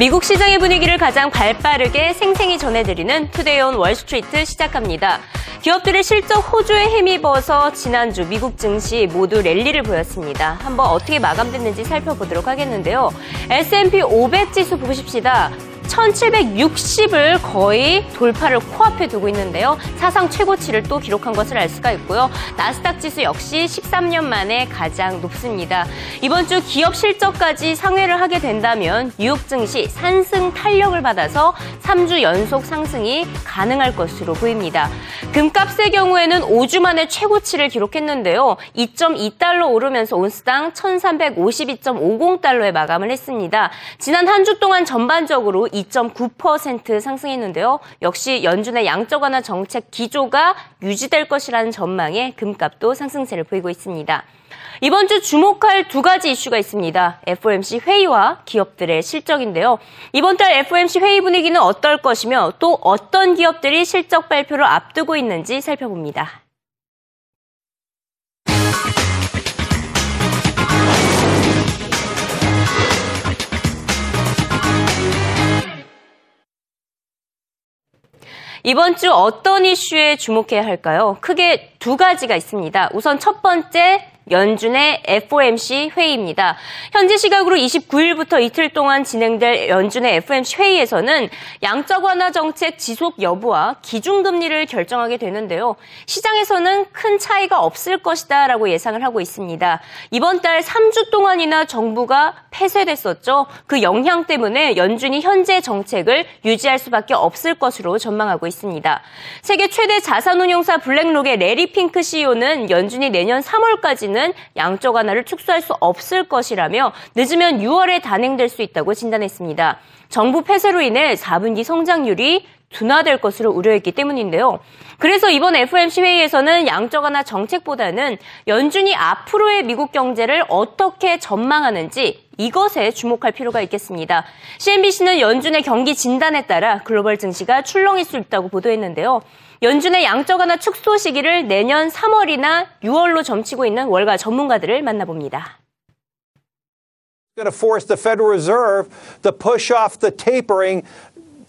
미국 시장의 분위기를 가장 발빠르게 생생히 전해드리는 Today on Wall Street 시작합니다. 기업들의 실적 호조에 힘입어서 지난주 미국 증시 모두 랠리를 보였습니다. 한번 어떻게 마감됐는지 살펴보도록 하겠는데요. S&P 500 지수 보십시다. 1760을 거의 돌파를 코앞에 두고 있는데요. 사상 최고치를 또 기록한 것을 알 수가 있고요. 나스닥 지수 역시 13년 만에 가장 높습니다. 이번 주 기업 실적까지 상회를 하게 된다면 뉴욕 증시 산승 탄력을 받아서 3주 연속 상승이 가능할 것으로 보입니다. 금값의 경우에는 5주 만에 최고치를 기록했는데요. 2.2달러 오르면서 온스당 1352.50달러에 마감을 했습니다. 지난 한 주 동안 전반적으로 2.9% 상승했는데요. 역시 연준의 양적 완화 정책 기조가 유지될 것이라는 전망에 금값도 상승세를 보이고 있습니다. 이번 주 주목할 두 가지 이슈가 있습니다. FOMC 회의와 기업들의 실적인데요. 이번 달 FOMC 회의 분위기는 어떨 것이며 또 어떤 기업들이 실적 발표를 앞두고 있는지 살펴봅니다. 이번 주 어떤 이슈에 주목해야 할까요? 크게 두 가지가 있습니다. 우선 첫 번째, 연준의 FOMC 회의입니다. 현지 시각으로 29일부터 이틀 동안 진행될 연준의 FOMC 회의에서는 양적 완화 정책 지속 여부와 기준금리를 결정하게 되는데요. 시장에서는 큰 차이가 없을 것이다 라고 예상을 하고 있습니다. 이번 달 3주 동안이나 정부가 폐쇄됐었죠. 그 영향 때문에 연준이 현재 정책을 유지할 수밖에 없을 것으로 전망하고 있습니다. 세계 최대 자산운용사 블랙록의 레리 핑크 CEO는 연준이 내년 3월까지는 정부는 양적 완화를 축소할 수 없을 것이라며 늦으면 6월에 단행될 수 있다고 진단했습니다. 정부 폐쇄로 인해 4분기 성장률이 둔화될 것으로 우려했기 때문인데요. 그래서 이번 FOMC 회의에서는 양적 완화 정책보다는 연준이 앞으로의 미국 경제를 어떻게 전망하는지 이것에 주목할 필요가 있겠습니다. CNBC는 연준의 경기 진단에 따라 글로벌 증시가 출렁일 수 있다고 보도했는데요. 연준의 양적 완화 축소 시기를 내년 3월이나 6월로 점치고 있는 월가 전문가들을 만나봅니다. going to force the Federal Reserve to push off the tapering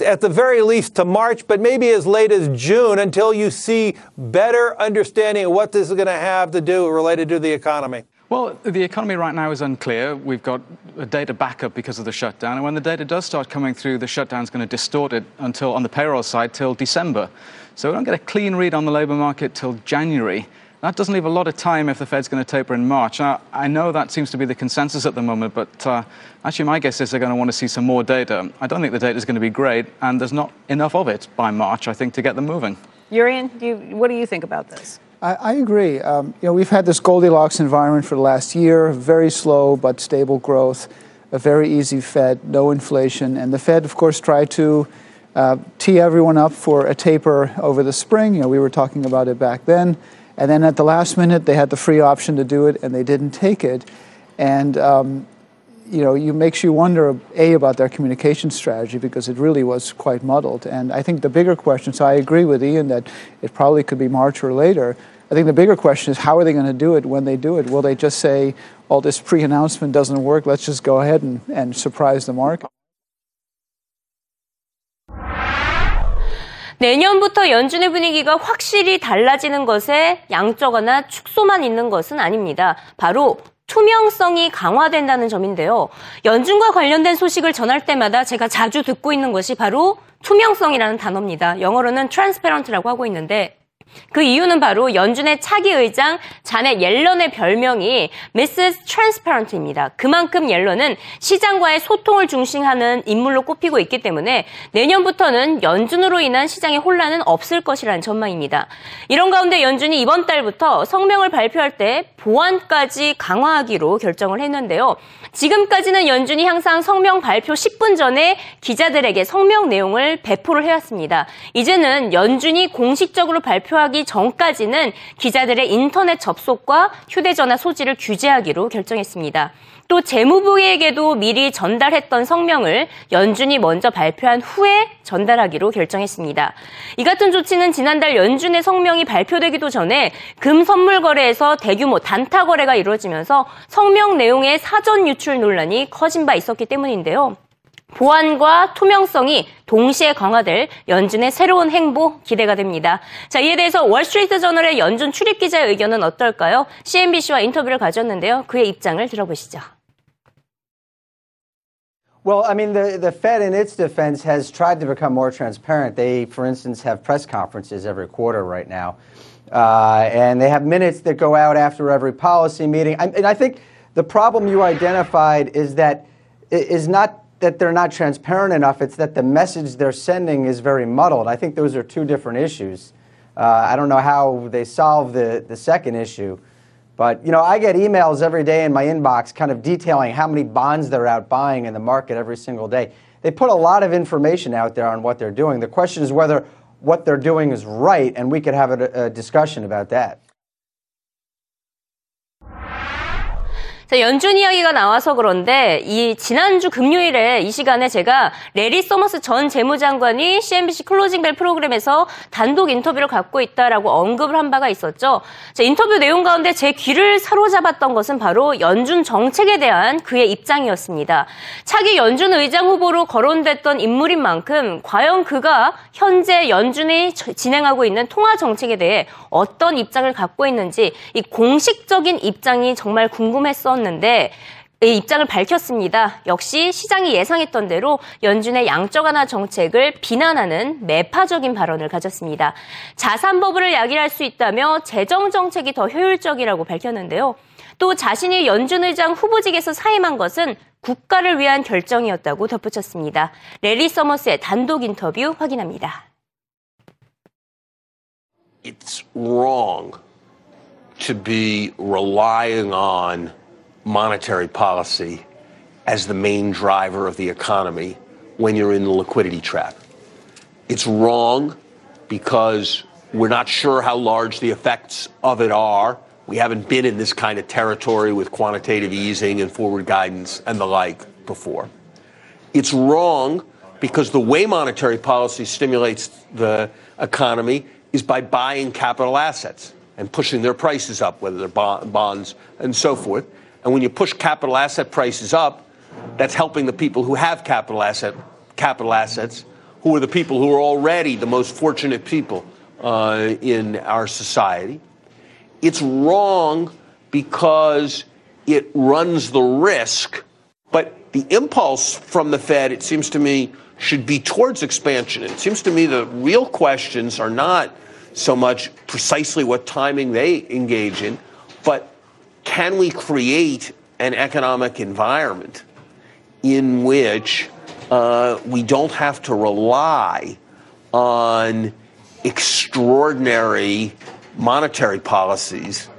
at the very least to March, but maybe as late as June until you see better understanding of what this is going to have to do related to the economy? Well, the economy right now is unclear. We've got a data backup because of the shutdown. And when the data does start coming through, the shutdown is going to distort it until, on the payroll side, till December. So we don't get a clean read on the labour market till January. That doesn't leave a lot of time if the Fed's going to taper in March. Now, I know that seems to be the consensus at the moment, but uh, actually, my guess is they're going to want to see some more data. I don't think the data is going to be great, and there's not enough of it by March, I think, to get them moving. Urian, do you, what do you think about this? I, I agree. Um, you know, we've had this Goldilocks environment for the last year, very slow but stable growth, a very easy Fed, no inflation, and the Fed, of course, tried to uh, tee everyone up for a taper over the spring. You know, we were talking about it back then. And then at the last minute, they had the free option to do it, and they didn't take it. And um, you know, it makes you wonder a about their communication strategy because it really was quite muddled. And I think the bigger question. So I agree with Ian that it probably could be March or later. I think the bigger question is how are they going to do it when they do it? Will they just say, "All oh, this pre-announcement doesn't work. Let's just go ahead and, and surprise the market"? 내년부터 연준의 분위기가 확실히 달라지는 것에 양적거나 축소만 있는 것은 아닙니다. 바로 투명성이 강화된다는 점인데요. 연준과 관련된 소식을 전할 때마다 제가 자주 듣고 있는 것이 바로 투명성이라는 단어입니다. 영어로는 transparent라고 하고 있는데 그 이유는 바로 연준의 차기 의장 자넷 옐런의 별명이 Mrs. Transparent입니다. 그만큼 옐런은 시장과의 소통을 중심하는 인물로 꼽히고 있기 때문에 내년부터는 연준으로 인한 시장의 혼란은 없을 것이라는 전망입니다. 이런 가운데 연준이 이번 달부터 성명을 발표할 때 보안까지 강화하기로 결정을 했는데요. 지금까지는 연준이 항상 성명 발표 10분 전에 기자들에게 성명 내용을 배포를 해왔습니다. 이제는 연준이 공식적으로 발표할 발표하기 전까지는 기자들의 인터넷 접속과 휴대전화 소지를 규제하기로 결정했습니다. 또 재무부에게도 미리 전달했던 성명을 연준이 먼저 발표한 후에 전달하기로 결정했습니다. 이 같은 조치는 지난달 연준의 성명이 발표되기도 전에 금 선물 거래에서 대규모 단타 거래가 이루어지면서 성명 내용의 사전 유출 논란이 커진 바 있었기 때문인데요. 보안과 투명성이 동시에 강화될 연준의 새로운 행보 기대가 됩니다. 자, 이에 대해서 월스트리트 저널의 연준 출입 기자의 의견은 어떨까요? CNBC와 인터뷰를 가졌는데요. 그의 입장을 들어보시죠. Well, I mean, the, the Fed, in its defense, has tried to become more transparent. They, for instance, have press conferences every quarter right now. Uh, and they have minutes that go out after every policy meeting. I, and I think the problem you identified is that is not that they're not transparent enough. It's that the message they're sending is very muddled. I think those are two different issues. Uh, I don't know how they solve the, the second issue. But you know, I get emails every day in my inbox kind of detailing how many bonds they're out buying in the market every single day. They put a lot of information out there on what they're doing. The question is whether what they're doing is right, and we could have a, a discussion about that. 자, 연준 이야기가 나와서 그런데 이 지난주 금요일에 이 시간에 제가 레리 서머스 전 재무장관이 CNBC Closing Bell 프로그램에서 단독 인터뷰를 갖고 있다라고 언급을 한 바가 있었죠. 자, 인터뷰 내용 가운데 제 귀를 사로잡았던 것은 바로 연준 정책에 대한 그의 입장이었습니다. 차기 연준 의장 후보로 거론됐던 인물인 만큼 과연 그가 현재 연준이 진행하고 있는 통화 정책에 대해 어떤 입장을 갖고 있는지 이 공식적인 입장이 정말 궁금했었 있었는데 입장을 밝혔습니다. 역시 시장이 예상했던 대로 연준의 양적 완화 정책을 비난하는 매파적인 발언을 가졌습니다. 자산 버블을 야기할 수 있다며 재정 정책이 더 효율적이라고 밝혔는데요. 또 자신이 연준 의장 후보직에서 사임한 것은 국가를 위한 결정이었다고 덧붙였습니다. 레리 서머스의 단독 인터뷰 확인합니다. It's wrong to be relying on monetary policy as the main driver of the economy when you're in the liquidity trap. It's wrong because we're not sure how large the effects of it are. We haven't been in this kind of territory with quantitative easing and forward guidance and the like before. It's wrong because the way monetary policy stimulates the economy is by buying capital assets and pushing their prices up, whether they're bonds and so forth. And when you push capital asset prices up, that's helping the people who have capital asset capital assets, who are the people who are already the most fortunate people uh, in our society. It's wrong because it runs the risk, but the impulse from the Fed, it seems to me, should be towards expansion. It seems to me the real questions are not so much precisely what timing they engage in, but can we create an economic environment in which uh, we don't have to rely on extraordinary monetary policies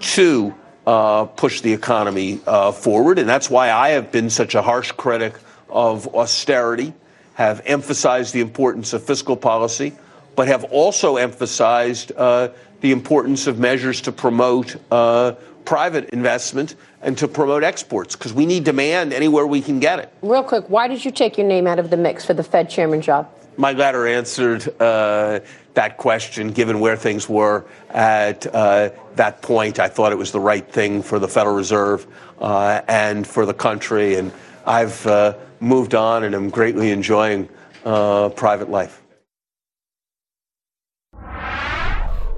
to uh, push the economy uh, forward. And that's why I have been such a harsh critic of austerity, have emphasized the importance of fiscal policy, but have also emphasized uh, the importance of measures to promote uh, private investment and to promote exports because we need demand anywhere we can get it. Real quick, why did you take your name out of the mix for the Fed chairman job? My letter answered uh, that question given where things were at uh, that point. I thought it was the right thing for the Federal Reserve uh, and for the country. And I've uh, moved on and am greatly enjoying uh, private life.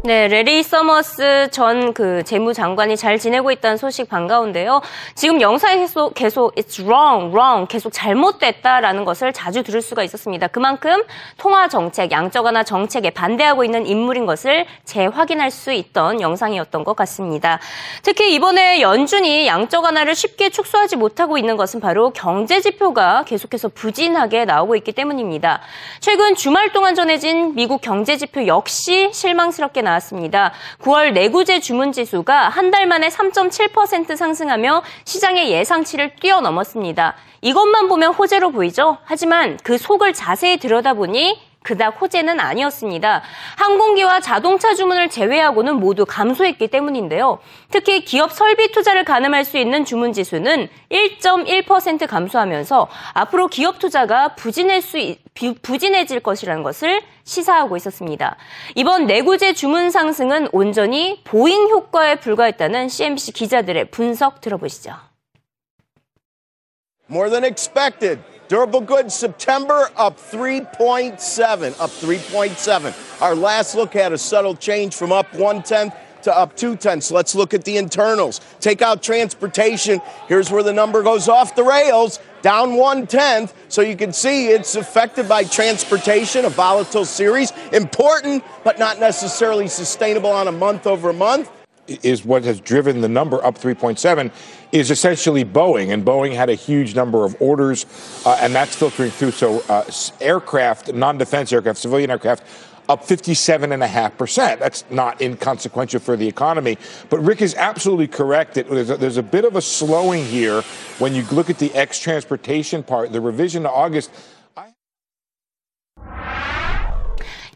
네, 레리 서머스 전 그 재무장관이 잘 지내고 있다는 소식 반가운데요. 지금 영상에 계속, 계속 it's wrong, wrong, 계속 잘못됐다라는 것을 자주 들을 수가 있었습니다. 그만큼 통화 정책, 양적 완화 정책에 반대하고 있는 인물인 것을 재확인할 수 있던 영상이었던 것 같습니다. 특히 이번에 연준이 양적 완화를 쉽게 축소하지 못하고 있는 것은 바로 경제 지표가 계속해서 부진하게 나오고 있기 때문입니다. 최근 주말 동안 전해진 미국 경제 지표 역시 실망스럽게 나 나왔습니다. 9월 내구재 주문 지수가 한 달 만에 3.7% 상승하며 시장의 예상치를 뛰어넘었습니다. 이것만 보면 호재로 보이죠? 하지만 그 속을 자세히 들여다보니 그닥 호재는 아니었습니다. 항공기와 자동차 주문을 제외하고는 모두 감소했기 때문인데요. 특히 기업 설비 투자를 가늠할 수 있는 주문 지수는 1.1% 감소하면서 앞으로 기업 투자가 부진할 수 부진해질 것이라는 것을 시사하고 있었습니다. 이번 내구재 주문 상승은 온전히 보잉 효과에 불과했다는 CNBC 기자들의 분석 들어보시죠. More than expected. Durable goods September up 3.7, up 3.7. Our last look had a subtle change from up one tenth to up two tenths. Let's look at the internals. Take out transportation. Here's where the number goes off the rails, down one tenth. So you can see it's affected by transportation, a volatile series. Important, but not necessarily sustainable on a month over month is what has driven the number up 3.7 is essentially Boeing, and Boeing had a huge number of orders, uh, and that's filtering through. So, uh, aircraft, non-defense aircraft, civilian aircraft, up 57.5%. That's not inconsequential for the economy. But Rick is absolutely correct that there's a, there's a bit of a slowing here when you look at the ex transportation part. The revision to August.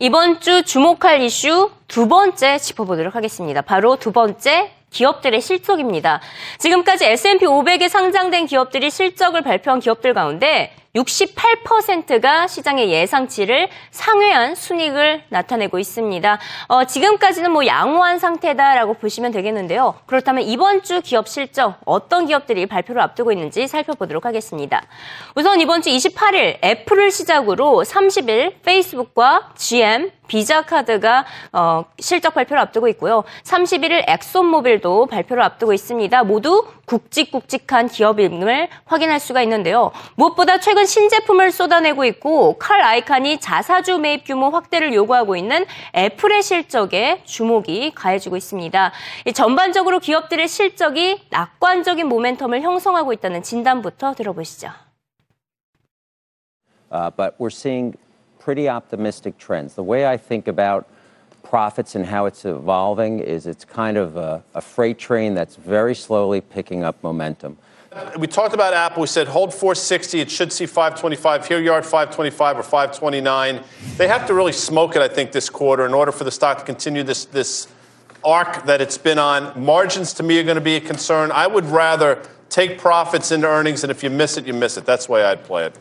이번 주 주목할 이슈 두 번째 짚어보도록 하겠습니다. 바로 두 번째 기업들의 실적입니다. 지금까지 S&P 500에 상장된 기업들이 실적을 발표한 기업들 가운데 68%가 시장의 예상치를 상회한 순익을 나타내고 있습니다. 어, 지금까지는 뭐 양호한 상태다라고 보시면 되겠는데요. 그렇다면 이번 주 기업 실적 어떤 기업들이 발표를 앞두고 있는지 살펴보도록 하겠습니다. 우선 이번 주 28일 애플을 시작으로 30일 페이스북과 GM, 비자카드가 어, 실적 발표를 앞두고 있고요. 31일 엑손모빌도 발표를 앞두고 있습니다. 모두 굵직굵직한 기업임을 확인할 수가 있는데요. 무엇보다 최근 신제품을 쏟아내고 있고 칼 아이칸이 자사주 매입 규모 확대를 요구하고 있는 애플의 실적에 주목이 가해지고 있습니다. 전반적으로 기업들의 실적이 낙관적인 모멘텀을 형성하고 있다는 진단부터 들어보시죠. Uh, but we're seeing pretty optimistic trends. The way I think about profits and how it's evolving is it's kind of a, a freight train that's very slowly picking up momentum. We talked about Apple. We said hold 460. It should see 525. Here you are at 525 or 529. They have to really smoke it, I think, this quarter in order for the stock to continue this this arc that it's been on. Margins to me are going to be a concern. I would rather take profits into earnings, and if you miss it, you miss it. That's the way I'd play it.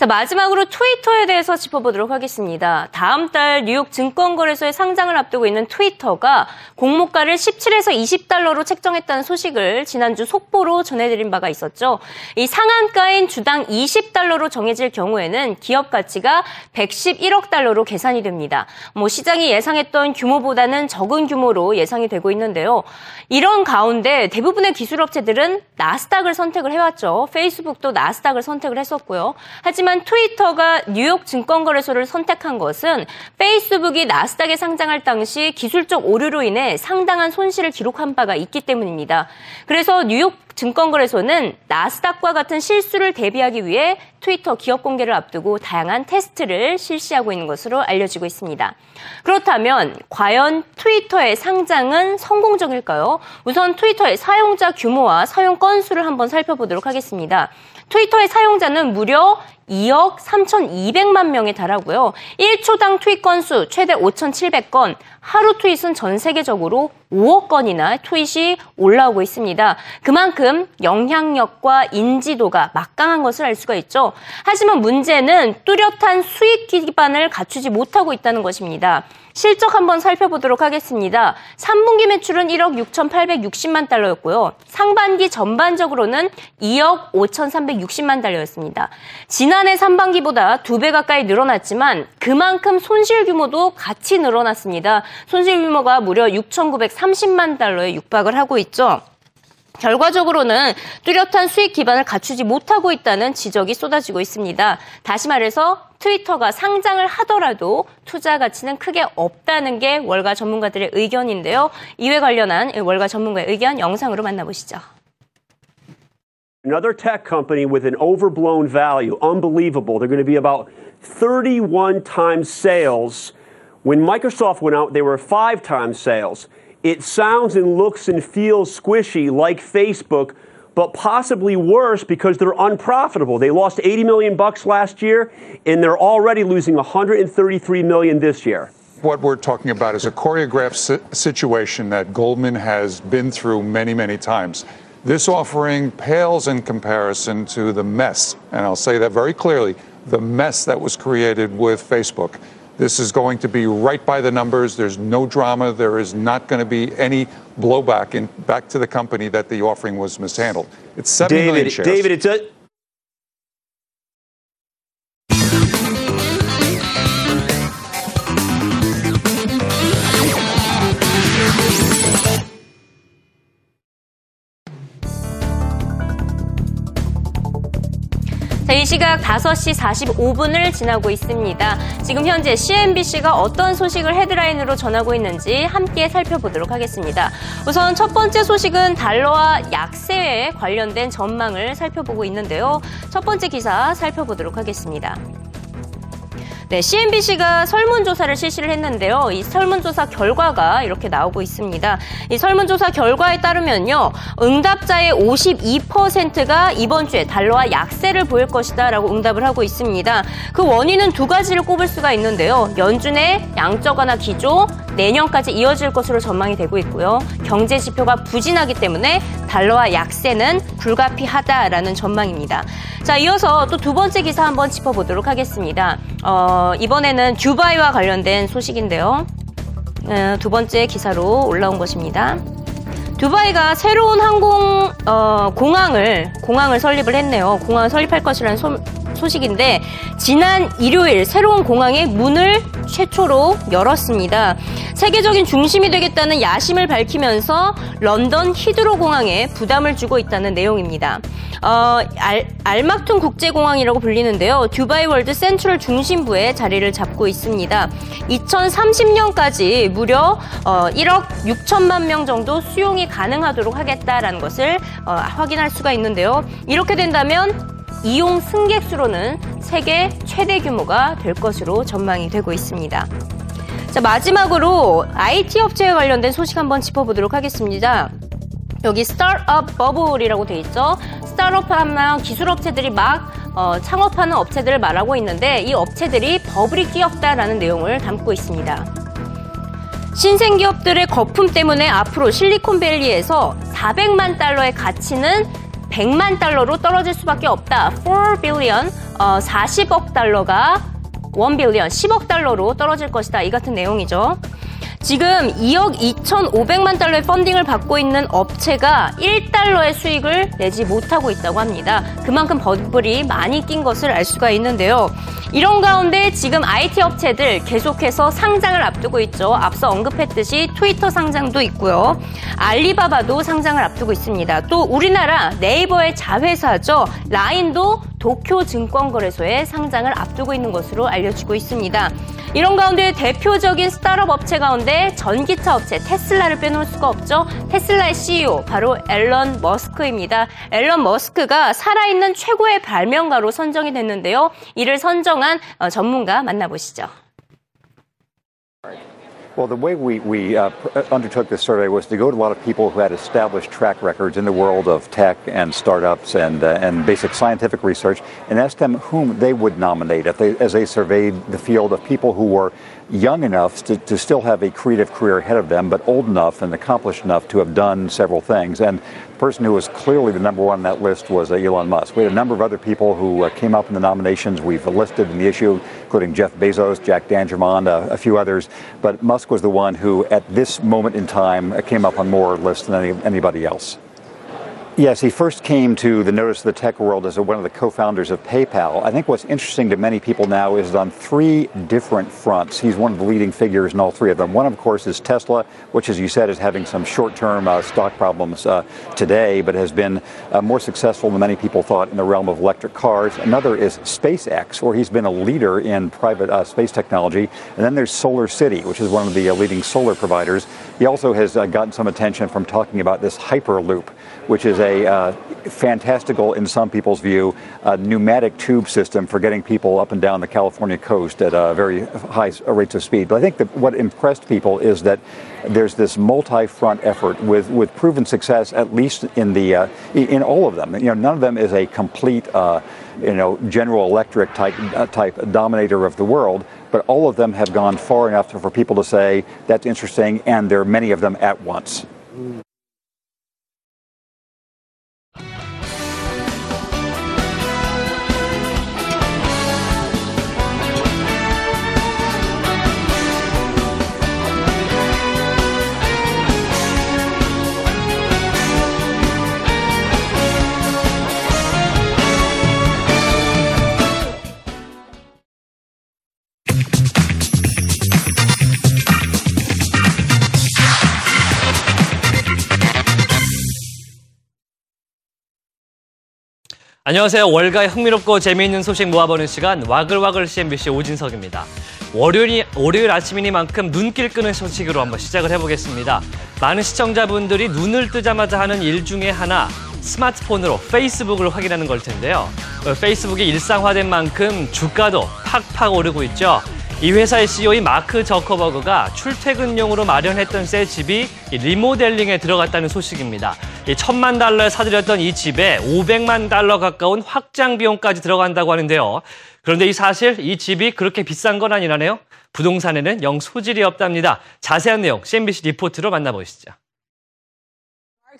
자, 마지막으로 트위터에 대해서 짚어보도록 하겠습니다. 다음 달 뉴욕 증권거래소에 상장을 앞두고 있는 트위터가 공모가를 17에서 20달러로 책정했다는 소식을 지난주 속보로 전해드린 바가 있었죠. 이 상한가인 주당 20달러로 정해질 경우에는 기업 가치가 111억 달러로 계산이 됩니다. 뭐 시장이 예상했던 규모보다는 적은 규모로 예상이 되고 있는데요. 이런 가운데 대부분의 기술업체들은 나스닥을 선택을 해왔죠. 페이스북도 나스닥을 선택을 했었고요. 하지만 하지만 트위터가 뉴욕 증권거래소를 선택한 것은 페이스북이 나스닥에 상장할 당시 기술적 오류로 인해 상당한 손실을 기록한 바가 있기 때문입니다. 그래서 뉴욕 증권거래소는 나스닥과 같은 실수를 대비하기 위해 트위터 기업 공개를 앞두고 다양한 테스트를 실시하고 있는 것으로 알려지고 있습니다. 그렇다면 과연 트위터의 상장은 성공적일까요? 우선 트위터의 사용자 규모와 사용 건수를 한번 살펴보도록 하겠습니다. 트위터의 사용자는 무려 2억 3,200만 명에 달하고요. 1초당 트윗 건수 최대 5,700건, 하루 트윗은 전 세계적으로 5억 건이나 트윗이 올라오고 있습니다. 그만큼 영향력과 인지도가 막강한 것을 알 수가 있죠. 하지만 문제는 뚜렷한 수익 기반을 갖추지 못하고 있다는 것입니다. 실적 한번 살펴보도록 하겠습니다. 3분기 매출은 1억 6,860만 달러였고요. 상반기 전반적으로는 2억 5,360만 달러였습니다. 지난 해 3반기보다 2배 가까이 늘어났지만 그만큼 손실 규모도 같이 늘어났습니다. 손실 규모가 무려 6,930만 달러에 육박을 하고 있죠. 결과적으로는 뚜렷한 수익 기반을 갖추지 못하고 있다는 지적이 쏟아지고 있습니다. 다시 말해서 트위터가 상장을 하더라도 투자 가치는 크게 없다는 게 월가 전문가들의 의견인데요. 이에 관련한 월가 전문가의 의견 영상으로 만나보시죠. Another tech company with an overblown value, unbelievable. They're going to be about 31 times sales. When Microsoft went out, they were five times sales. It sounds and looks and feels squishy like Facebook, but possibly worse because they're unprofitable. They lost 80 million bucks last year and they're already losing 133 million this year. What we're talking about is a choreographed situation that Goldman has been through many, many times. This offering pales in comparison to the mess, and I'll say that very clearly, the mess that was created with Facebook. This is going to be right by the numbers. There's no drama. There is not going to be any blowback in, back to the company that the offering was mishandled. It's seven million David, shares. David, it's a. 시각 5시 45분을 지나고 있습니다. 지금 현재 CNBC가 어떤 소식을 헤드라인으로 전하고 있는지 함께 살펴보도록 하겠습니다. 우선 첫 번째 소식은 달러와 약세에 관련된 전망을 살펴보고 있는데요. 첫 번째 기사 살펴보도록 하겠습니다. 네, CNBC가 설문조사를 실시를 했는데요. 이 설문조사 결과가 이렇게 나오고 있습니다. 이 설문조사 결과에 따르면요. 응답자의 52%가 이번 주에 달러와 약세를 보일 것이다 라고 응답을 하고 있습니다. 그 원인은 두 가지를 꼽을 수가 있는데요. 연준의 양적 완화 기조, 내년까지 이어질 것으로 전망이 되고 있고요. 경제 지표가 부진하기 때문에 달러와 약세는 불가피하다라는 전망입니다. 자, 이어서 또 두 번째 기사 한번 짚어보도록 하겠습니다. 어, 이번에는 듀바이와 관련된 소식인데요. 어, 두 번째 기사로 올라온 것입니다. 두바이가 새로운 항공 어, 공항을 공항을 설립을 했네요. 공항을 설립할 것이라는 소, 소식인데 지난 일요일 새로운 공항의 문을 최초로 열었습니다. 세계적인 중심이 되겠다는 야심을 밝히면서 런던 히드로 공항에 부담을 주고 있다는 내용입니다. 어, 알, 알막툰 국제공항이라고 불리는데요. 듀바이 월드 센트럴 중심부에 자리를 잡고 있습니다. 2030년까지 무려 어, 1억 6천만 명 정도 수용이 가능하도록 하겠다라는 것을 어, 확인할 수가 있는데요. 이렇게 된다면 이용 승객 수로는 세계 최대 규모가 될 것으로 전망이 되고 있습니다. 자, 마지막으로 IT 업체에 관련된 소식 한번 짚어보도록 하겠습니다. 여기 스타트업 버블이라고 돼 있죠. 스타트업 하면 기술 업체들이 막 어, 창업하는 업체들을 말하고 있는데 이 업체들이 버블이 끼었다라는 내용을 담고 있습니다. 신생 기업들의 거품 때문에 앞으로 실리콘밸리에서 400만 달러의 가치는 100만 달러로 떨어질 수밖에 없다. 4 billion, 어, 40억 달러가 1 billion, 10억 달러로 떨어질 것이다. 이 같은 내용이죠. 지금 2억 2,500만 달러의 펀딩을 받고 있는 업체가 1달러의 수익을 내지 못하고 있다고 합니다. 그만큼 버블이 많이 낀 것을 알 수가 있는데요. 이런 가운데 지금 IT 업체들 계속해서 상장을 앞두고 있죠. 앞서 언급했듯이 트위터 상장도 있고요. 알리바바도 상장을 앞두고 있습니다. 또 우리나라 네이버의 자회사죠. 라인도 도쿄 증권거래소에 상장을 앞두고 있는 것으로 알려지고 있습니다. 이런 가운데 대표적인 스타트업 업체 가운데 전기차 업체 테슬라를 빼놓을 수가 없죠. 테슬라의 CEO 바로 앨런 머스크입니다. 앨런 머스크가 살아있는 최고의 발명가로 선정이 됐는데요. 이를 선정한 전문가 만나보시죠. Well, the way we, we uh, undertook this survey was to go to a lot of people who had established track records in the world of tech and startups and, uh, and basic scientific research and ask them whom they would nominate they, as they surveyed the field of people who were young enough to, to still have a creative career ahead of them, but old enough and accomplished enough to have done several things. And the person who was clearly the number one on that list was uh, Elon Musk. We had a number of other people who uh, came up in the nominations we've listed in the issue, including Jeff Bezos, Jack Dangermond, uh, a few others. But Musk was the one who, at this moment in time, uh, came up on more lists than any, anybody else. Yes, he first came to the notice of the tech world as one of the co-founders of PayPal. I think what's interesting to many people now is on three different fronts. He's one of the leading figures in all three of them. One, of course, is Tesla, which, as you said, is having some short-term uh, stock problems uh, today, but has been uh, more successful than many people thought in the realm of electric cars. Another is SpaceX, where he's been a leader in private uh, space technology. And then there's Solar City, which is one of the uh, leading solar providers. He also has uh, gotten some attention from talking about this Hyperloop, which is a uh, fantastical, in some people's view, uh, pneumatic tube system for getting people up and down the California coast at uh, very high rates of speed. But I think that what impressed people is that there's this multi-front effort with, with proven success, at least in the uh, in all of them. You know, none of them is a complete, uh, you know, General Electric type uh, type dominator of the world. But all of them have gone far enough for people to say that's interesting, and there are many of them at once. 안녕하세요. 월가의 흥미롭고 재미있는 소식 모아보는 시간 와글와글 CNBC 오진석입니다. 월요일, 월요일 아침이니만큼 눈길 끄는 소식으로 한번 시작을 해보겠습니다. 많은 시청자분들이 눈을 뜨자마자 하는 일 중에 하나 스마트폰으로 페이스북을 확인하는 걸 텐데요. 어, 페이스북이 일상화된 만큼 주가도 팍팍 오르고 있죠. 이 회사의 CEO인 마크 저커버그가 출퇴근용으로 마련했던 새 집이 리모델링에 들어갔다는 소식입니다. 천만 달러에 사들였던 이 집에 500만 달러 가까운 확장 비용까지 들어간다고 하는데요. 그런데 이 사실 이 집이 그렇게 비싼 건 아니라네요. 부동산에는 영 소질이 없답니다. 자세한 내용 CNBC 리포트로 만나보시죠.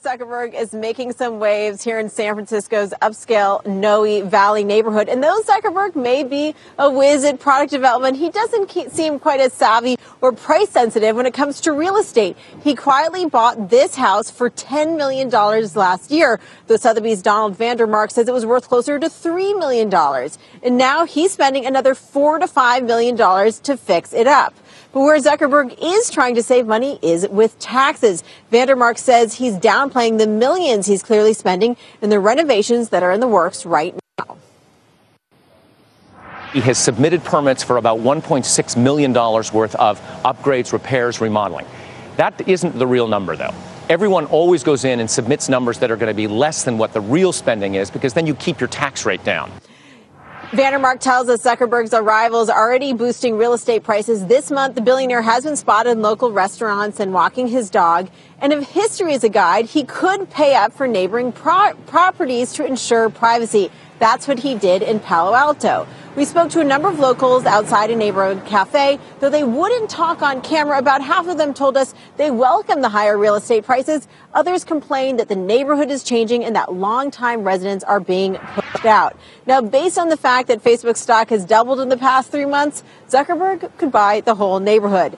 Zuckerberg is making some waves here in San Francisco's upscale Noe Valley neighborhood. And though Zuckerberg may be a whiz at product development, he doesn't seem quite as savvy or price sensitive when it comes to real estate. He quietly bought this house for $10 million last year, though Sotheby's Donald Vandermark says it was worth closer to $3 million. And now he's spending another 4 to $5 million to fix it up. But where Zuckerberg is trying to save money is with taxes. Vandermark says he's downplaying the millions he's clearly spending in the renovations that are in the works right now. He has submitted permits for about $1.6 million worth of upgrades, repairs, remodeling. That isn't the real number, though. Everyone always goes in and submits numbers that are going to be less than what the real spending is because then you keep your tax rate down. Vandermark tells us Zuckerberg's arrival is already boosting real estate prices. This month, the billionaire has been spotted in local restaurants and walking his dog. And if history is a guide, he could pay up for neighboring pro- properties to ensure privacy. That's what he did in Palo Alto. We spoke to a number of locals outside a neighborhood cafe, though they wouldn't talk on camera. About half of them told us they welcome the higher real estate prices. Others complained that the neighborhood is changing and that longtime residents are being pushed out. Now, based on the fact that Facebook stock has doubled in the past three months, Zuckerberg could buy the whole neighborhood.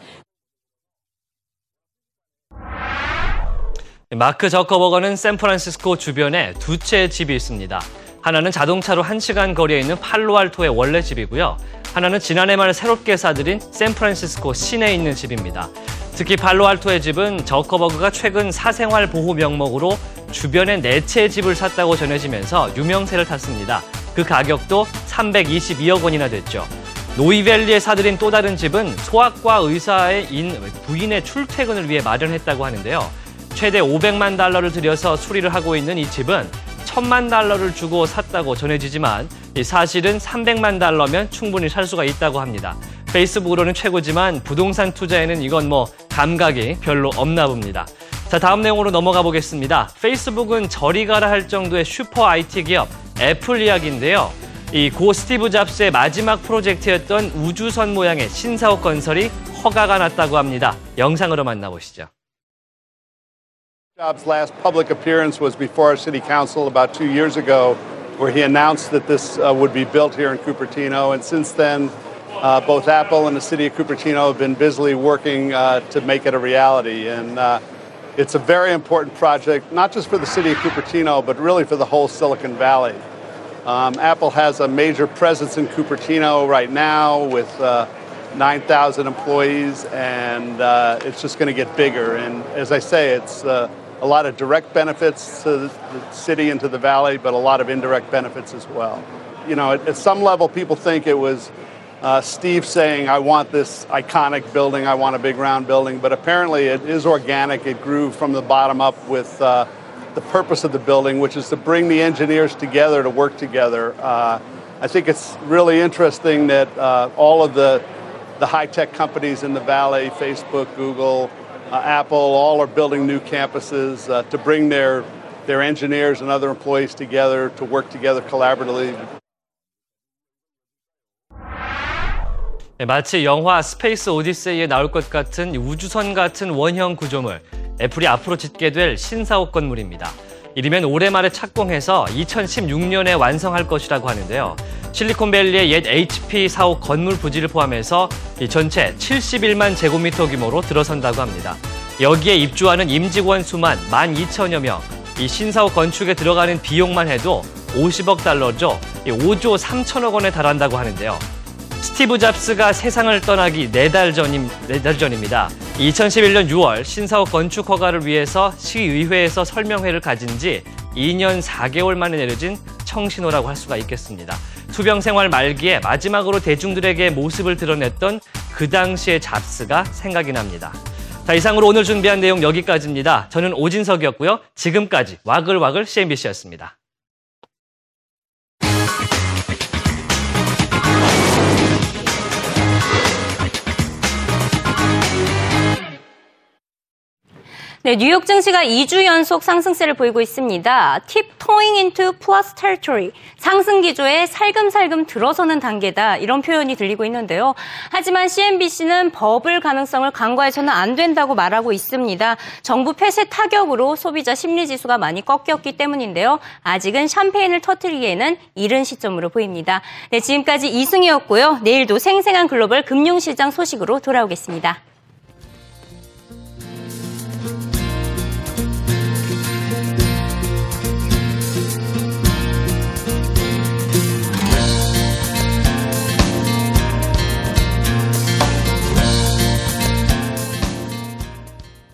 마크 저커버거는 샌프란시스코 주변에 두 채의 집이 있습니다. 하나는 자동차로 1시간 거리에 있는 팔로알토의 원래 집이고요. 하나는 지난해 말 새롭게 사들인 샌프란시스코 시내에 있는 집입니다. 특히 팔로알토의 집은 저커버그가 최근 사생활 보호 명목으로 주변에 네 채의 집을 샀다고 전해지면서 유명세를 탔습니다. 그 가격도 322억 원이나 됐죠. 노이밸리에 사들인 또 다른 집은 소아과 의사의 부인의 출퇴근을 위해 마련했다고 하는데요. 최대 500만 달러를 들여서 수리를 하고 있는 이 집은 천만 달러를 주고 샀다고 전해지지만 사실은 300만 달러면 충분히 살 수가 있다고 합니다. 페이스북으로는 최고지만 부동산 투자에는 이건 뭐 감각이 별로 없나 봅니다. 자, 다음 내용으로 넘어가 보겠습니다. 페이스북은 저리 가라 할 정도의 슈퍼 IT 기업 애플 이야기인데요. 이 고 스티브 잡스의 마지막 프로젝트였던 우주선 모양의 신사옥 건설이 허가가 났다고 합니다. 영상으로 만나보시죠. Jobs' last public appearance was before our city council about two years ago, where he announced that this uh, would be built here in Cupertino. And since then, uh, both Apple and the city of Cupertino have been busily working uh, to make it a reality. And uh, it's a very important project, not just for the city of Cupertino, but really for the whole Silicon Valley. Um, Apple has a major presence in Cupertino right now with uh, 9,000 employees, and uh, it's just going to get bigger. And as I say, it's a lot of direct benefits to the city and to the valley, but a lot of indirect benefits as well. You know, at, at some level, people think it was uh, Steve saying, I want this iconic building, I want a big round building, but apparently it is organic. It grew from the bottom up with uh, the purpose of the building, which is to bring the engineers together to work together. Uh, I think it's really interesting that uh, all of the, the high tech companies in the valley, Facebook, Google, Apple, all are building new campuses uh, to bring their, their engineers and other employees together to work together collaboratively. 마치 영화 스페이스 오디세이에 나올 것 같은 우주선 같은 원형 구조물, 애플이 앞으로 짓게 될 신사옥 건물입니다. 이르면 올해 말에 착공해서 2016년에 완성할 것이라고 하는데요. 실리콘밸리의 옛 HP 사옥 건물 부지를 포함해서 이 전체 71만 제곱미터 규모로 들어선다고 합니다. 여기에 입주하는 임직원 수만 12,000여 명. 이 신사옥 건축에 들어가는 비용만 해도 50억 달러죠. 5조 3천억 원에 달한다고 하는데요. 스티브 잡스가 세상을 떠나기 4달 전임, 4달 전입니다. 2011년 6월 신사옥 건축 허가를 위해서 시의회에서 설명회를 가진 지 2년 4개월 만에 내려진 청신호라고 할 수가 있겠습니다. 투병 생활 말기에 마지막으로 대중들에게 모습을 드러냈던 그 당시의 잡스가 생각이 납니다. 자, 이상으로 오늘 준비한 내용 여기까지입니다. 저는 오진석이었고요. 지금까지 와글와글 CNBC였습니다. 네, 뉴욕 증시가 2주 연속 상승세를 보이고 있습니다. Tip toeing into plus territory. 상승 기조에 살금살금 들어서는 단계다. 이런 표현이 들리고 있는데요. 하지만 CNBC는 버블 가능성을 간과해서는 안 된다고 말하고 있습니다. 정부 폐쇄 타격으로 소비자 심리 지수가 많이 꺾였기 때문인데요. 아직은 샴페인을 터뜨리기에는 이른 시점으로 보입니다. 네, 지금까지 이승이었고요. 내일도 생생한 글로벌 금융시장 소식으로 돌아오겠습니다.